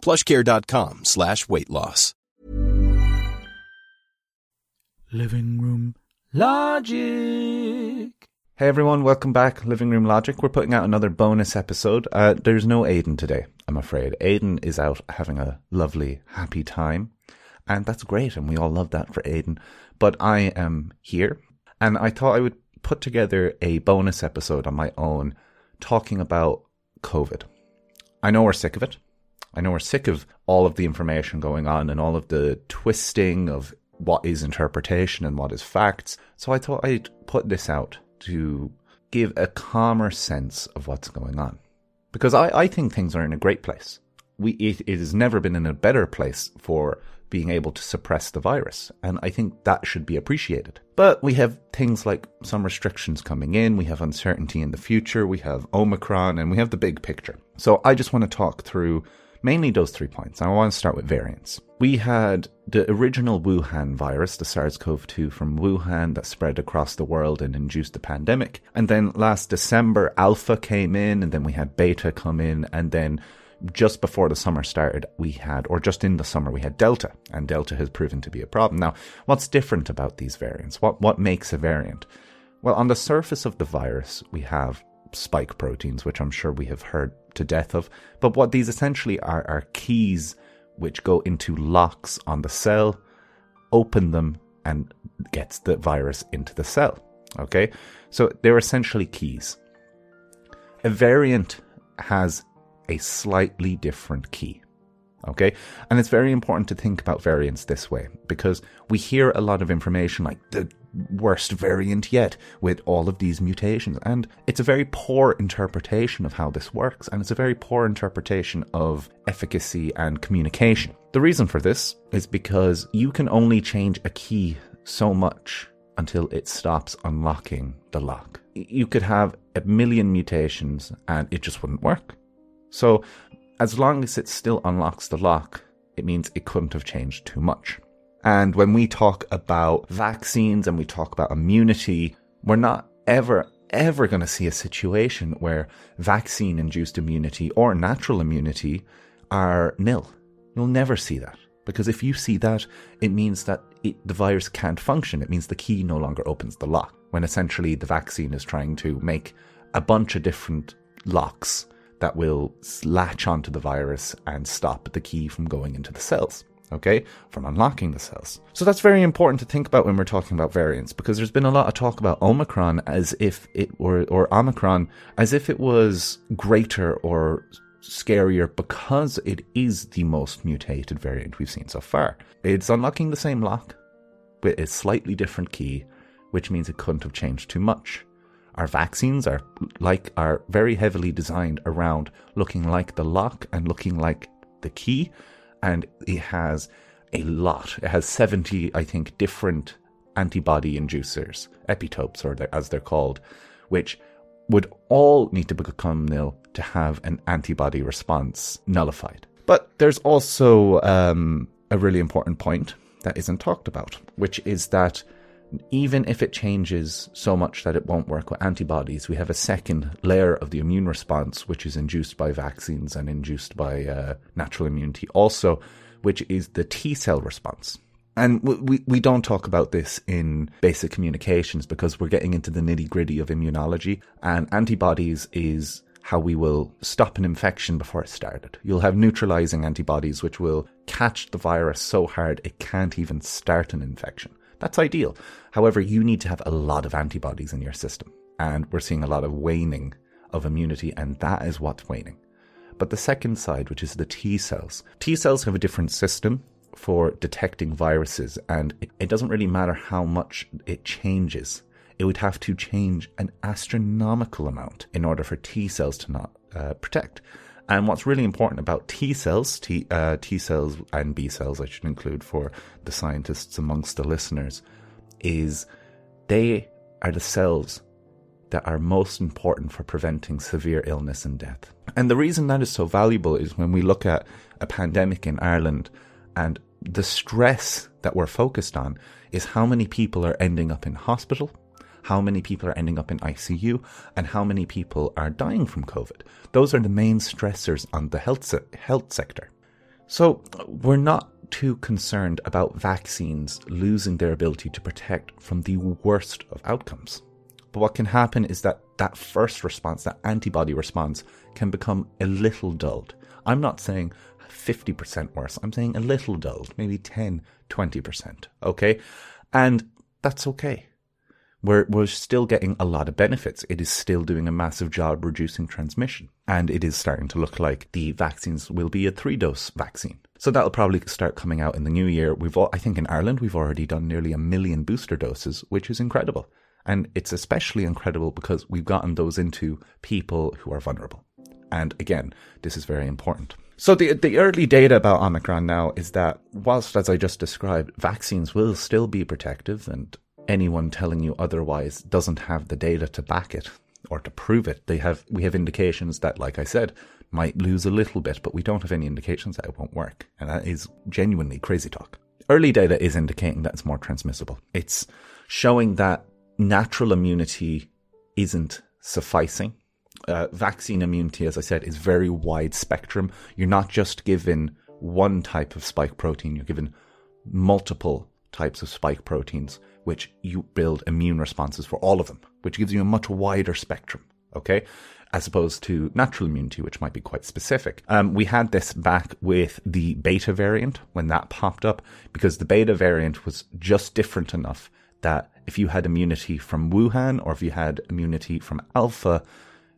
plushcare.com slash weight loss. Living Room Logic. Hey everyone, welcome back. Living Room Logic. We're putting out another bonus episode. Uh, there's no Aiden today, I'm afraid. Aiden is out having a lovely, happy time. And that's great, and we all love that for Aiden. But I am here, and I thought I would put together a bonus episode on my own talking about COVID. I know we're sick of it. I know we're sick of all of the information going on and all of the twisting of what is interpretation and what is facts. So I thought I'd put this out to give a calmer sense of what's going on. Because I, I think things are in a great place. We, it, it has never been in a better place for being able to suppress the virus. And I think that should be appreciated. But we have things like some restrictions coming in, we have uncertainty in the future, we have Omicron, and we have the big picture. So I just want to talk through mainly those three points. I want to start with variants. We had the original Wuhan virus, the SARS CoV 2 from Wuhan that spread across the world and induced the pandemic. And then last December, Alpha came in, and then we had Beta come in, and then just before the summer started, we had, or just in the summer, we had Delta, and Delta has proven to be a problem. Now, what's different about these variants? What, what makes a variant? Well, on the surface of the virus, we have spike proteins, which I'm sure we have heard to death of. But what these essentially are are keys which go into locks on the cell, open them, and gets the virus into the cell. Okay? So they're essentially keys. A variant has a slightly different key. Okay? And it's very important to think about variants this way because we hear a lot of information like the worst variant yet with all of these mutations. And it's a very poor interpretation of how this works, and it's a very poor interpretation of efficacy and communication. The reason for this is because you can only change a key so much until it stops unlocking the lock. You could have a million mutations and it just wouldn't work. So, as long as it still unlocks the lock, it means it couldn't have changed too much. And when we talk about vaccines and we talk about immunity, we're not ever, ever going to see a situation where vaccine induced immunity or natural immunity are nil. You'll never see that. Because if you see that, it means that it, the virus can't function. It means the key no longer opens the lock, when essentially the vaccine is trying to make a bunch of different locks that will latch onto the virus and stop the key from going into the cells okay, from unlocking the cells. So that's very important to think about when we're talking about variants because there's been a lot of talk about Omicron as if it were, or Omicron as if it was greater or scarier because it is the most mutated variant we've seen so far. It's unlocking the same lock with a slightly different key, which means it couldn't have changed too much. Our vaccines are like are very heavily designed around looking like the lock and looking like the key, and it has a lot. It has 70, I think, different antibody inducers, epitopes, or as they're called, which would all need to become nil to have an antibody response nullified. But there's also um, a really important point that isn't talked about, which is that even if it changes so much that it won't work with antibodies, we have a second layer of the immune response, which is induced by vaccines and induced by uh, natural immunity, also, which is the T cell response. And we, we don't talk about this in basic communications because we're getting into the nitty gritty of immunology, and antibodies is how we will stop an infection before it started. You'll have neutralizing antibodies which will catch the virus so hard it can't even start an infection. That's ideal. However, you need to have a lot of antibodies in your system. And we're seeing a lot of waning of immunity, and that is what's waning. But the second side, which is the T cells, T cells have a different system for detecting viruses, and it, it doesn't really matter how much it changes. It would have to change an astronomical amount in order for T cells to not uh, protect. And what's really important about T cells, T, uh, T cells and B cells, I should include for the scientists amongst the listeners, is they are the cells that are most important for preventing severe illness and death. And the reason that is so valuable is when we look at a pandemic in Ireland and the stress that we're focused on is how many people are ending up in hospital, how many people are ending up in ICU, and how many people are dying from COVID. Those are the main stressors on the health, se- health sector. So we're not too concerned about vaccines losing their ability to protect from the worst of outcomes. But what can happen is that that first response, that antibody response, can become a little dulled. I'm not saying 50% worse. I'm saying a little dulled, maybe 10, 20%. Okay. And that's okay. We're, we're still getting a lot of benefits. It is still doing a massive job reducing transmission. And it is starting to look like the vaccines will be a three dose vaccine. So that'll probably start coming out in the new year. We've all, I think in Ireland, we've already done nearly a million booster doses, which is incredible. And it's especially incredible because we've gotten those into people who are vulnerable. And again, this is very important. So the the early data about Omicron now is that whilst, as I just described, vaccines will still be protective, and anyone telling you otherwise doesn't have the data to back it or to prove it. They have we have indications that, like I said, might lose a little bit, but we don't have any indications that it won't work, and that is genuinely crazy talk. Early data is indicating that it's more transmissible. It's showing that natural immunity isn't sufficing uh, vaccine immunity, as I said, is very wide spectrum. You're not just given one type of spike protein, you're given multiple types of spike proteins, which you build immune responses for all of them, which gives you a much wider spectrum. Okay. As opposed to natural immunity, which might be quite specific. Um, we had this back with the beta variant when that popped up, because the beta variant was just different enough that if you had immunity from Wuhan or if you had immunity from Alpha,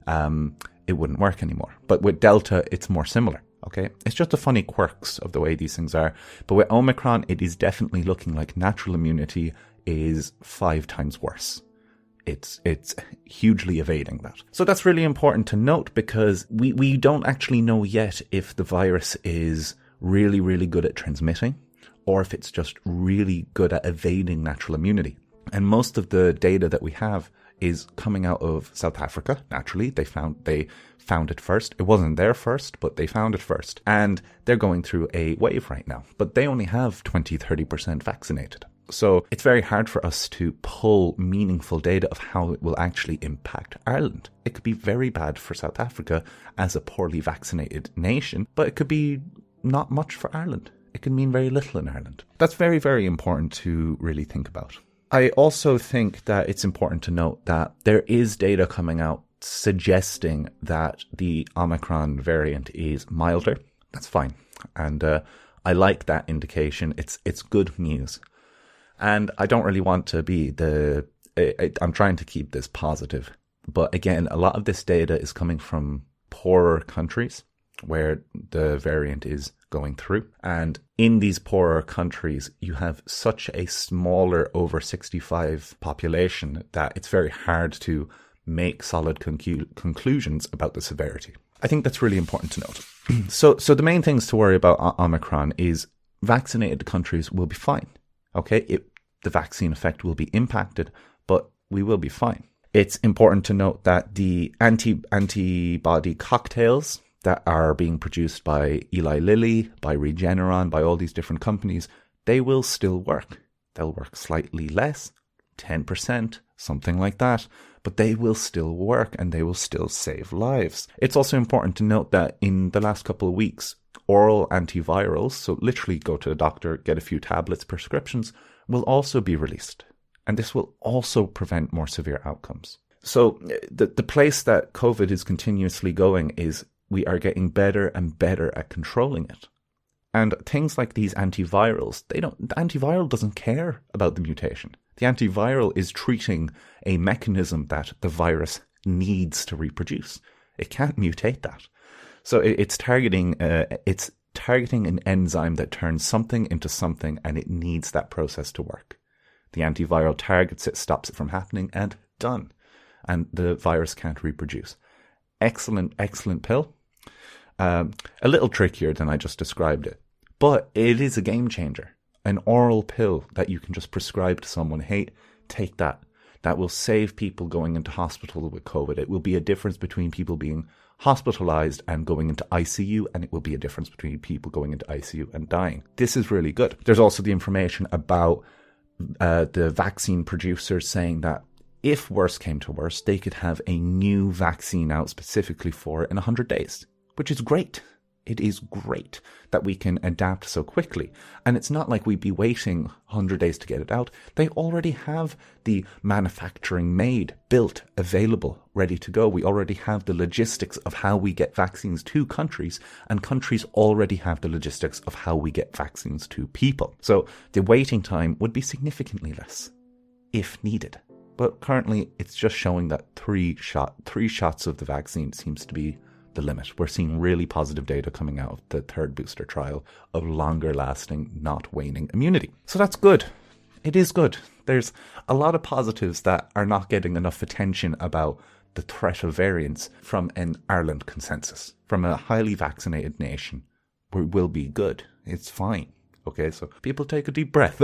um, it wouldn't work anymore. But with Delta, it's more similar. Okay. It's just the funny quirks of the way these things are. But with Omicron, it is definitely looking like natural immunity is five times worse. It's, it's hugely evading that. So that's really important to note because we, we don't actually know yet if the virus is really, really good at transmitting or if it's just really good at evading natural immunity. And most of the data that we have is coming out of South Africa. Naturally, they found they found it first. It wasn't there first, but they found it first. And they're going through a wave right now. But they only have 20, 30% vaccinated. So it's very hard for us to pull meaningful data of how it will actually impact Ireland. It could be very bad for South Africa as a poorly vaccinated nation, but it could be not much for Ireland. It could mean very little in Ireland. That's very, very important to really think about. I also think that it's important to note that there is data coming out suggesting that the Omicron variant is milder. That's fine. And uh, I like that indication. It's it's good news. And I don't really want to be the I, I'm trying to keep this positive. But again, a lot of this data is coming from poorer countries where the variant is going through. And in these poorer countries, you have such a smaller over 65 population that it's very hard to make solid conclusions about the severity. I think that's really important to note. so, so the main things to worry about Omicron is vaccinated countries will be fine. Okay, it, the vaccine effect will be impacted, but we will be fine. It's important to note that the anti antibody cocktails that are being produced by Eli Lilly, by Regeneron, by all these different companies, they will still work. They'll work slightly less, 10%, something like that, but they will still work and they will still save lives. It's also important to note that in the last couple of weeks, oral antivirals, so literally go to the doctor, get a few tablets, prescriptions, will also be released. And this will also prevent more severe outcomes. So the, the place that COVID is continuously going is we are getting better and better at controlling it. And things like these antivirals, they don't, the antiviral doesn't care about the mutation. The antiviral is treating a mechanism that the virus needs to reproduce. It can't mutate that. So it's targeting, uh, it's targeting an enzyme that turns something into something and it needs that process to work. The antiviral targets it, stops it from happening and done. And the virus can't reproduce. Excellent, excellent pill Um, a little trickier than I just described it, but it is a game changer. An oral pill that you can just prescribe to someone. Hey, take that. That will save people going into hospital with COVID. It will be a difference between people being hospitalized and going into ICU, and it will be a difference between people going into ICU and dying. This is really good. There's also the information about uh, the vaccine producers saying that if worse came to worse, they could have a new vaccine out specifically for it in 100 days, which is great. It is great that we can adapt so quickly. And it's not like we'd be waiting 100 days to get it out. They already have the manufacturing made, built, available, ready to go. We already have the logistics of how we get vaccines to countries, and countries already have the logistics of how we get vaccines to people. So the waiting time would be significantly less if needed. But currently, it's just showing that three shot, three shots of the vaccine seems to be the limit. We're seeing really positive data coming out of the third booster trial of longer lasting, not waning immunity. So that's good. It is good. There's a lot of positives that are not getting enough attention about the threat of variants from an Ireland consensus. From a highly vaccinated nation, we will be good. It's fine. Okay, so people take a deep breath.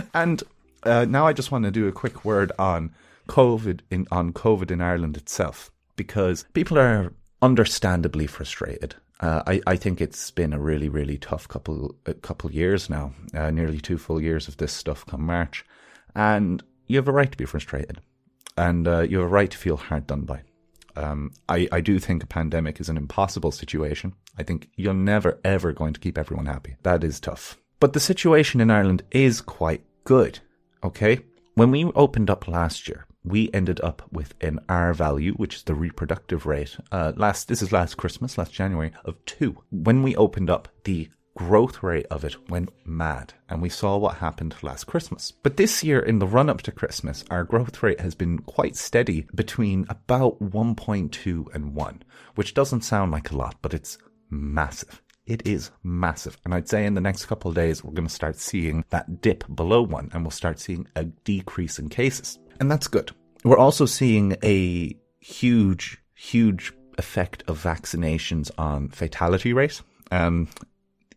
and uh, now I just want to do a quick word on COVID in on COVID in Ireland itself because people are understandably frustrated. Uh, I, I think it's been a really, really tough couple a couple years now, uh, nearly two full years of this stuff come March, and you have a right to be frustrated, and uh, you have a right to feel hard done by. Um, I, I do think a pandemic is an impossible situation. I think you're never ever going to keep everyone happy. That is tough. But the situation in Ireland is quite good. Okay, when we opened up last year, we ended up with an R value, which is the reproductive rate. Uh, last this is last Christmas, last January of two. When we opened up, the growth rate of it went mad, and we saw what happened last Christmas. But this year, in the run up to Christmas, our growth rate has been quite steady between about 1.2 and 1, which doesn't sound like a lot, but it's massive. It is massive. And I'd say in the next couple of days, we're going to start seeing that dip below one and we'll start seeing a decrease in cases and that's good. We're also seeing a huge, huge effect of vaccinations on fatality rate. Um,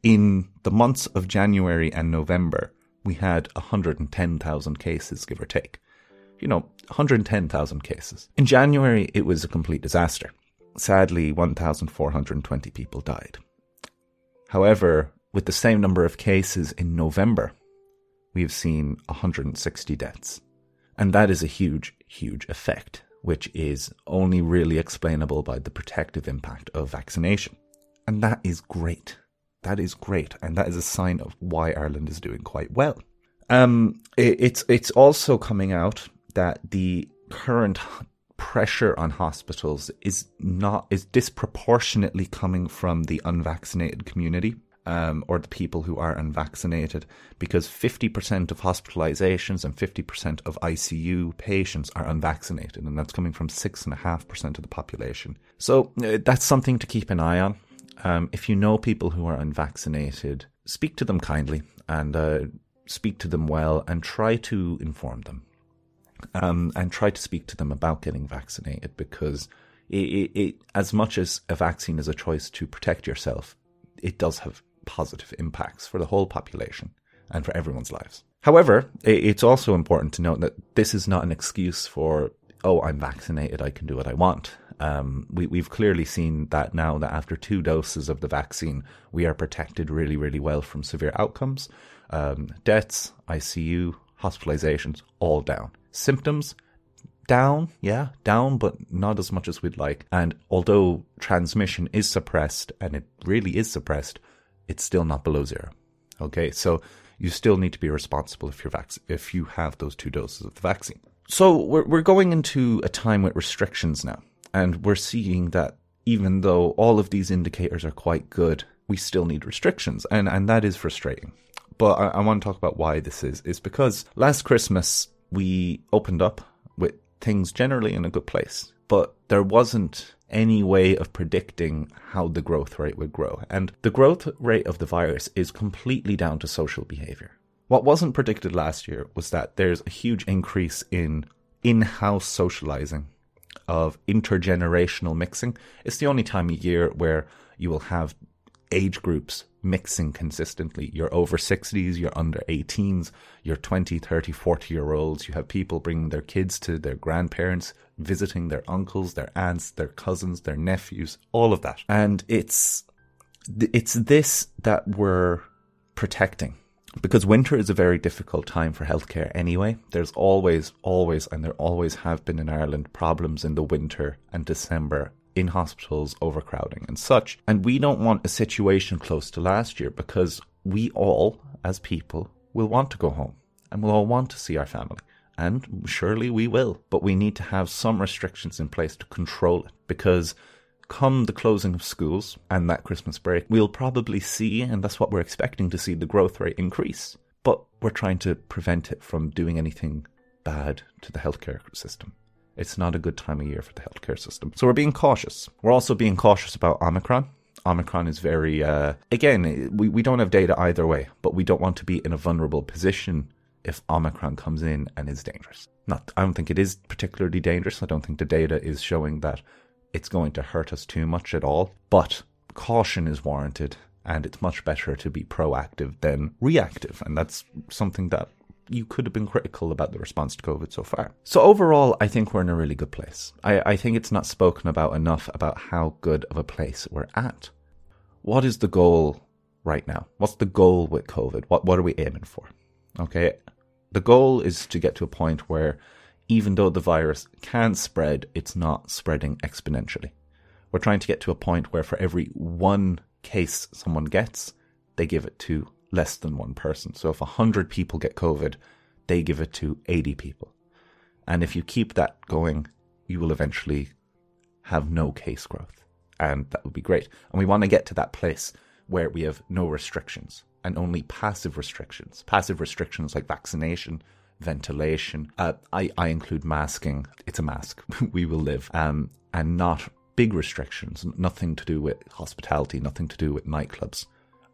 in the months of January and November, we had 110,000 cases, give or take. You know, 110,000 cases. In January, it was a complete disaster. Sadly, 1,420 people died. However, with the same number of cases in November, we have seen 160 deaths. And that is a huge, huge effect, which is only really explainable by the protective impact of vaccination. And that is great. That is great. And that is a sign of why Ireland is doing quite well. Um, it, it's, it's also coming out that the current pressure on hospitals is not, is disproportionately coming from the unvaccinated community um, or the people who are unvaccinated, because 50% of hospitalizations and 50% of ICU patients are unvaccinated, and that's coming from 6.5% of the population. So uh, that's something to keep an eye on. Um, if you know people who are unvaccinated, speak to them kindly and uh, speak to them well and try to inform them. Um, and try to speak to them about getting vaccinated because it, it, it, as much as a vaccine is a choice to protect yourself, it does have positive impacts for the whole population and for everyone's lives. However, it's also important to note that this is not an excuse for, oh, I'm vaccinated, I can do what I want. Um, we, have clearly seen that now that after two doses of the vaccine, we are protected really, really well from severe outcomes. Um, deaths, ICU, hospitalizations, all down. Symptoms, down, yeah, down, but not as much as we'd like. And although transmission is suppressed, and it really is suppressed, it's still not below zero. Okay, so you still need to be responsible if you're vac- if you have those two doses of the vaccine. So we're we're going into a time with restrictions now, and we're seeing that even though all of these indicators are quite good, we still need restrictions, and and that is frustrating. But I, I want to talk about why this is. Is because last Christmas we opened up things generally in a good place, but there wasn't any way of predicting how the growth rate would grow. And the growth rate of the virus is completely down to social behavior. What wasn't predicted last year was that there's a huge increase in in house socializing of intergenerational mixing. It's the only time of year where you will have age groups mixing consistently. You're over 60s, you're under 18s, you're 20, 30, 40 year olds. You have people bringing their kids to their grandparents, visiting their uncles, their aunts, their cousins, their nephews, all of that. And it's, it's this that we're protecting because winter is a very difficult time for healthcare anyway. There's always, always, and there always have been in Ireland problems in the winter and December in hospitals, overcrowding and such. And we don't want a situation close to last year because we all, as people, will want to go home and we'll all want to see our family. And surely we will. But we need to have some restrictions in place to control it because come the closing of schools and that Christmas break, we'll probably see, and that's what we're expecting to see, the growth rate increase. But we're trying to prevent it from doing anything bad to the healthcare system. It's not a good time of year for the healthcare system. So we're being cautious. We're also being cautious about Omicron. Omicron is very, uh, again, we, we don't have data either way, but we don't want to be in a vulnerable position if Omicron comes in and is dangerous. Not, I don't think it is particularly dangerous. I don't think the data is showing that it's going to hurt us too much at all. But caution is warranted, and it's much better to be proactive than reactive. And that's something that you could have been critical about the response to COVID so far. So overall, I think we're in a really good place. I, I think it's not spoken about enough about how good of a place we're at. What is the goal right now? What's the goal with COVID? What what are we aiming for? Okay. The goal is to get to a point where even though the virus can spread, it's not spreading exponentially. We're trying to get to a point where for every one case someone gets, they give it to less than one person. So if 100 people get COVID, they give it to 80 people. And if you keep that going, you will eventually have no case growth. And that would be great. And we want to get to that place where we have no restrictions and only passive restrictions. Passive restrictions like vaccination, ventilation. Uh, I, I include masking. It's a mask. we will live. Um, and not big restrictions, nothing to do with hospitality, nothing to do with nightclubs.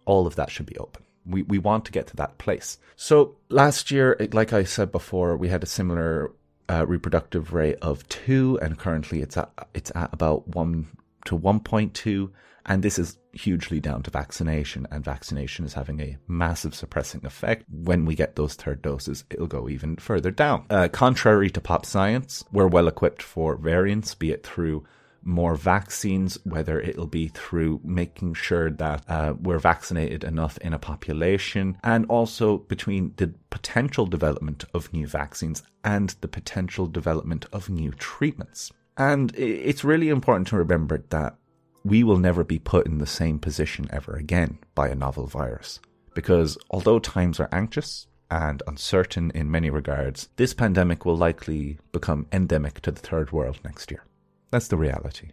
All of that should be open. We, we want to get to that place. So last year, like I said before, we had a similar uh, reproductive rate of two, and currently it's at, it's at about one to 1.2. And this is hugely down to vaccination, and vaccination is having a massive suppressing effect. When we get those third doses, it'll go even further down. Uh, contrary to pop science, we're well equipped for variants, be it through more vaccines, whether it'll be through making sure that uh, we're vaccinated enough in a population, and also between the potential development of new vaccines and the potential development of new treatments. And it's really important to remember that we will never be put in the same position ever again by a novel virus. Because although times are anxious and uncertain in many regards, this pandemic will likely become endemic to the third world next year. That's the reality.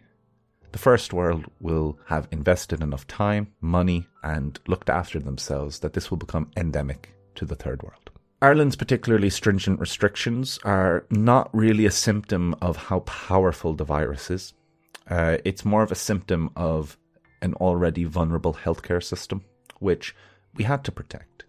The first world will have invested enough time, money, and looked after themselves that this will become endemic to the third world. Ireland's particularly stringent restrictions are not really a symptom of how powerful the virus is. Uh, it's more of a symptom of an already vulnerable healthcare system, which we had to protect.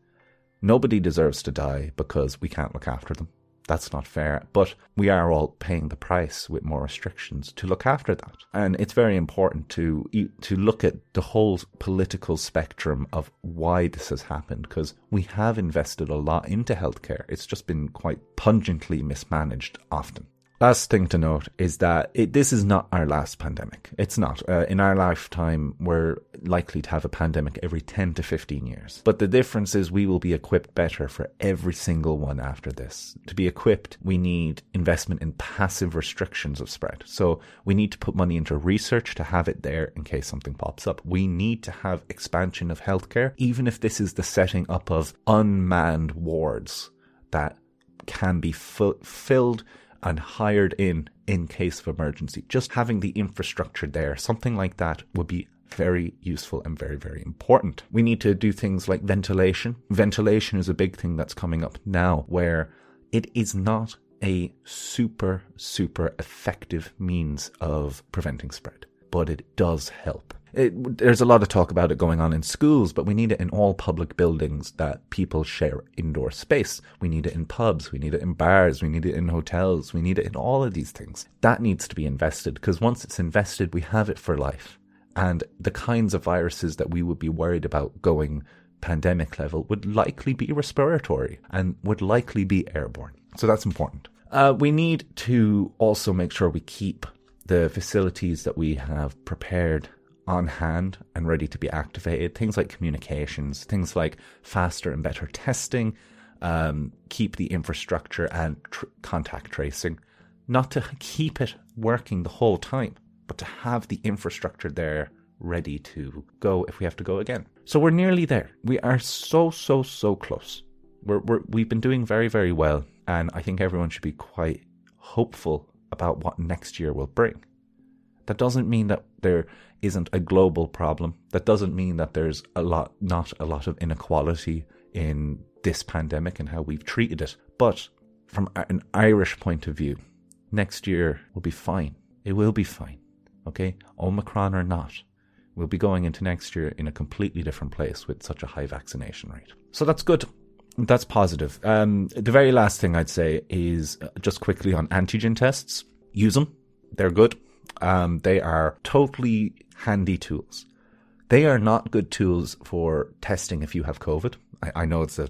Nobody deserves to die because we can't look after them. That's not fair. But we are all paying the price with more restrictions to look after that. And it's very important to to look at the whole political spectrum of why this has happened because we have invested a lot into healthcare. It's just been quite pungently mismanaged often. Last thing to note is that it, this is not our last pandemic. It's not. Uh, in our lifetime, we're likely to have a pandemic every 10 to 15 years. But the difference is we will be equipped better for every single one after this. To be equipped, we need investment in passive restrictions of spread. So we need to put money into research to have it there in case something pops up. We need to have expansion of healthcare, even if this is the setting up of unmanned wards that can be filled and hired in in case of emergency. Just having the infrastructure there, something like that would be very useful and very, very important. We need to do things like ventilation. Ventilation is a big thing that's coming up now where it is not a super, super effective means of preventing spread, but it does help. It, there's a lot of talk about it going on in schools, but we need it in all public buildings that people share indoor space. We need it in pubs, we need it in bars, we need it in hotels, we need it in all of these things. That needs to be invested because once it's invested, we have it for life. And the kinds of viruses that we would be worried about going pandemic level would likely be respiratory and would likely be airborne. So that's important. Uh, we need to also make sure we keep the facilities that we have prepared on hand and ready to be activated. Things like communications, things like faster and better testing, um, keep the infrastructure and tr- contact tracing. Not to keep it working the whole time, but to have the infrastructure there ready to go if we have to go again. So we're nearly there. We are so, so, so close. We're, we're, we've been doing very, very well. And I think everyone should be quite hopeful about what next year will bring. That doesn't mean that there isn't a global problem. That doesn't mean that there's a lot, not a lot of inequality in this pandemic and how we've treated it. But from an Irish point of view, next year will be fine. It will be fine. Okay? Omicron or not we'll be going into next year in a completely different place with such a high vaccination rate. So that's good. That's positive. Um, the very last thing I'd say is uh, just quickly on antigen tests. Use them. They're good. Um, they are totally handy tools. They are not good tools for testing if you have COVID. I, I know it's a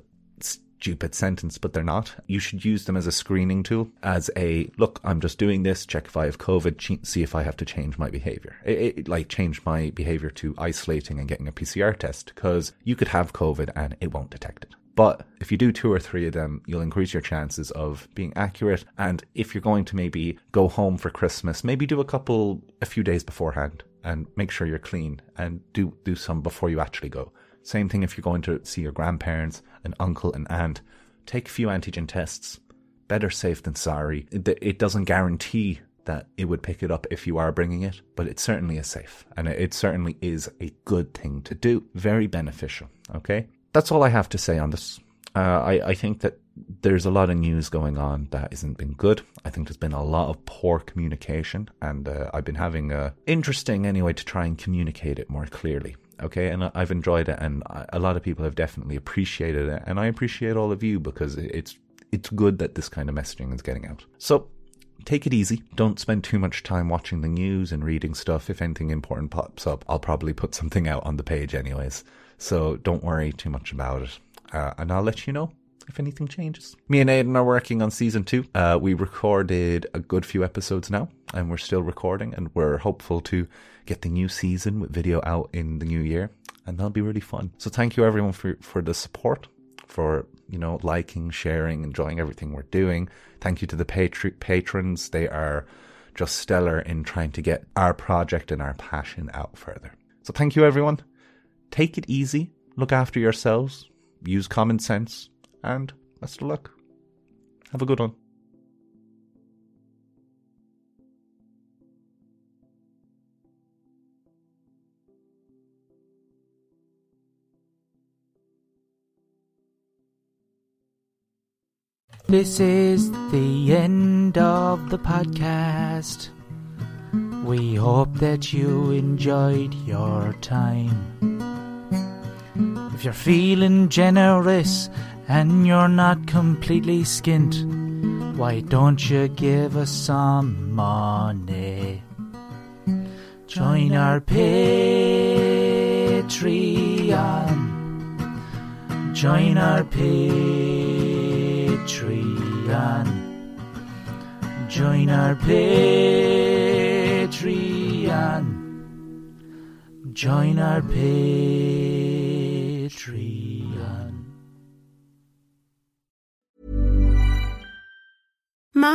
stupid sentence, but they're not. You should use them as a screening tool, as a look, I'm just doing this, check if I have COVID, see if I have to change my behavior. It, it, like change my behavior to isolating and getting a PCR test because you could have COVID and it won't detect it. But if you do two or three of them, you'll increase your chances of being accurate. And if you're going to maybe go home for Christmas, maybe do a couple a few days beforehand and make sure you're clean and do do some before you actually go. Same thing if you're going to see your grandparents, an uncle, an aunt. Take a few antigen tests. Better safe than sorry. It, doesn't guarantee that it would pick it up if you are bringing it, but it certainly is safe. And it certainly is a good thing to do. Very beneficial. Okay? That's all I have to say on this. Uh, I, I think that there's a lot of news going on that hasn't been good. I think there's been a lot of poor communication, and uh, I've been having a interesting anyway to try and communicate it more clearly okay and i've enjoyed it and a lot of people have definitely appreciated it and i appreciate all of you because it's it's good that this kind of messaging is getting out so take it easy don't spend too much time watching the news and reading stuff if anything important pops up i'll probably put something out on the page anyways so don't worry too much about it uh, and i'll let you know if anything changes. Me and Aidan are working on season two. Uh, we recorded a good few episodes now, and we're still recording, and we're hopeful to get the new season with video out in the new year, and that'll be really fun. So thank you everyone for for the support, for you know liking, sharing, enjoying everything we're doing. Thank you to the patri- patrons; they are just stellar in trying to get our project and our passion out further. So thank you everyone. Take it easy. Look after yourselves. Use common sense and best of luck. Have a good one. This is the end of the podcast. We hope that you enjoyed your time. If you're feeling generous, and you're not completely skint, why don't you give us some money? Join our Patreon. Join our Patreon. Join our Patreon. Join our Patreon.